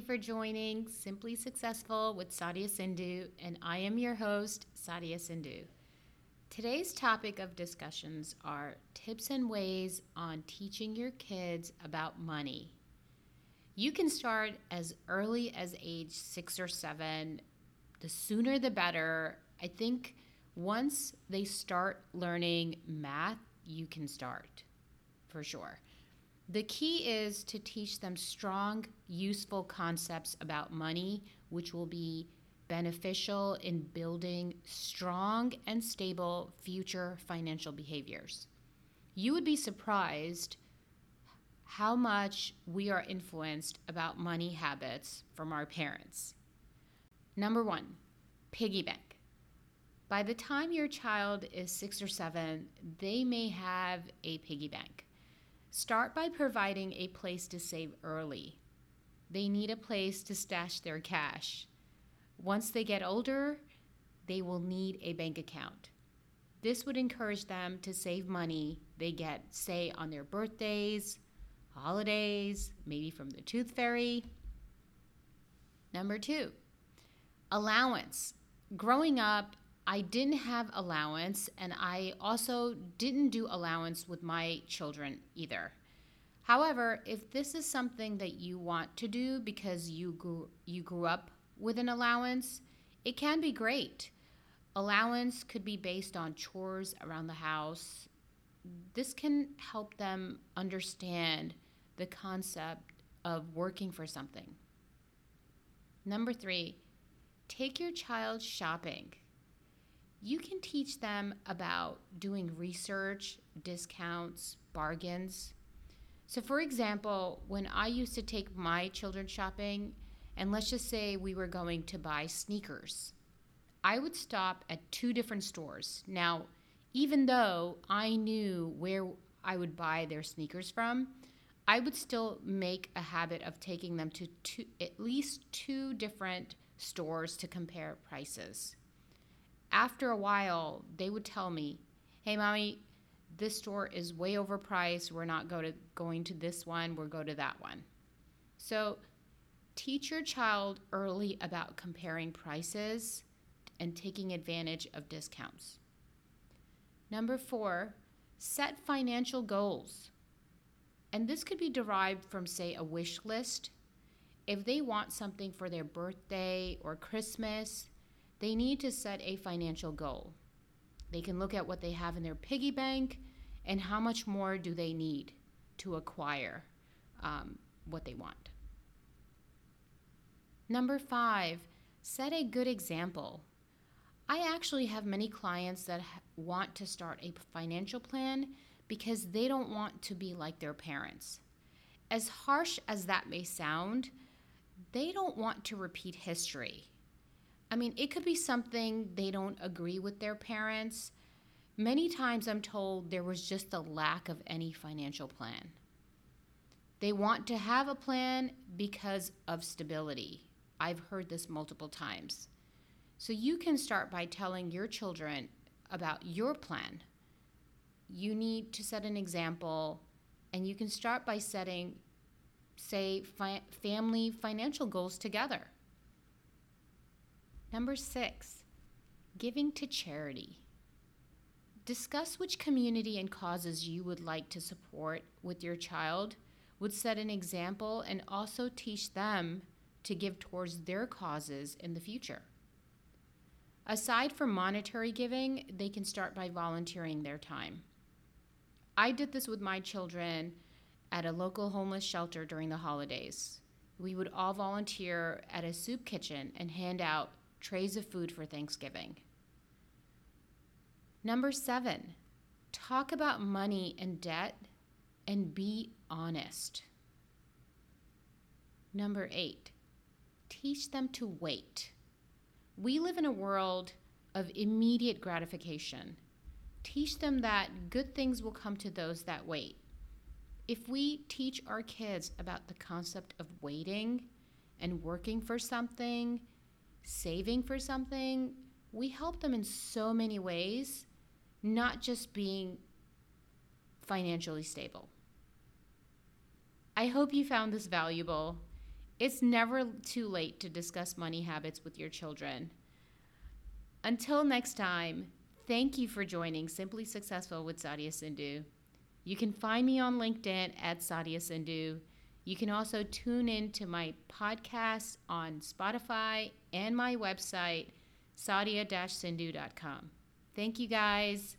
you for joining Simply Successful with Sadia Sindhu, and I am your host, Sadia Sindhu. Today's topic of discussions are tips and ways on teaching your kids about money. You can start as early as age six or seven. The sooner the better. I think once they start learning math, you can start for sure. The key is to teach them strong, useful concepts about money, which will be beneficial in building strong and stable future financial behaviors. You would be surprised how much we are influenced about money habits from our parents. Number one, piggy bank. By the time your child is six or seven, they may have a piggy bank. Start by providing a place to save early. They need a place to stash their cash. Once they get older, they will need a bank account. This would encourage them to save money they get, say, on their birthdays, holidays, maybe from the tooth fairy. Number two, allowance. Growing up, I didn't have allowance, and I also didn't do allowance with my children either. However, if this is something that you want to do because you grew, you grew up with an allowance, it can be great. Allowance could be based on chores around the house. This can help them understand the concept of working for something. Number three, take your child shopping you can teach them about doing research, discounts, bargains. So, for example, when I used to take my children shopping, and let's just say we were going to buy sneakers, I would stop at two different stores. Now, even though I knew where I would buy their sneakers from, I would still make a habit of taking them to two, at least two different stores to compare prices after a while, they would tell me, "Hey, mommy, this store is way overpriced. We're not go to, going to this one. We'll go to that one." So, teach your child early about comparing prices and taking advantage of discounts. Number four, set financial goals. And this could be derived from, say, a wish list. If they want something for their birthday or Christmas, they need to set a financial goal. They can look at what they have in their piggy bank and how much more do they need to acquire um, what they want. Number five, set a good example. I actually have many clients that want to start a financial plan because they don't want to be like their parents. As harsh as that may sound, they don't want to repeat history. I mean, it could be something they don't agree with their parents. Many times I'm told there was just a lack of any financial plan. They want to have a plan because of stability. I've heard this multiple times. So you can start by telling your children about your plan. You need to set an example, and you can start by setting, say, fi- family financial goals together. Number six, giving to charity. Discuss which community and causes you would like to support with your child, would set an example, and also teach them to give towards their causes in the future. Aside from monetary giving, they can start by volunteering their time. I did this with my children at a local homeless shelter during the holidays. We would all volunteer at a soup kitchen and hand out trays of food for Thanksgiving. Number seven, talk about money and debt and be honest. Number eight, teach them to wait. We live in a world of immediate gratification. Teach them that good things will come to those that wait. If we teach our kids about the concept of waiting and working for something saving for something, we help them in so many ways, not just being financially stable. I hope you found this valuable. It's never too late to discuss money habits with your children. Until next time, thank you for joining Simply Successful with Sadia Sindhu. You can find me on LinkedIn at Sadia Sindhu. You can also tune in to my podcast on Spotify and my website, sadia-sindhu.com. Thank you guys.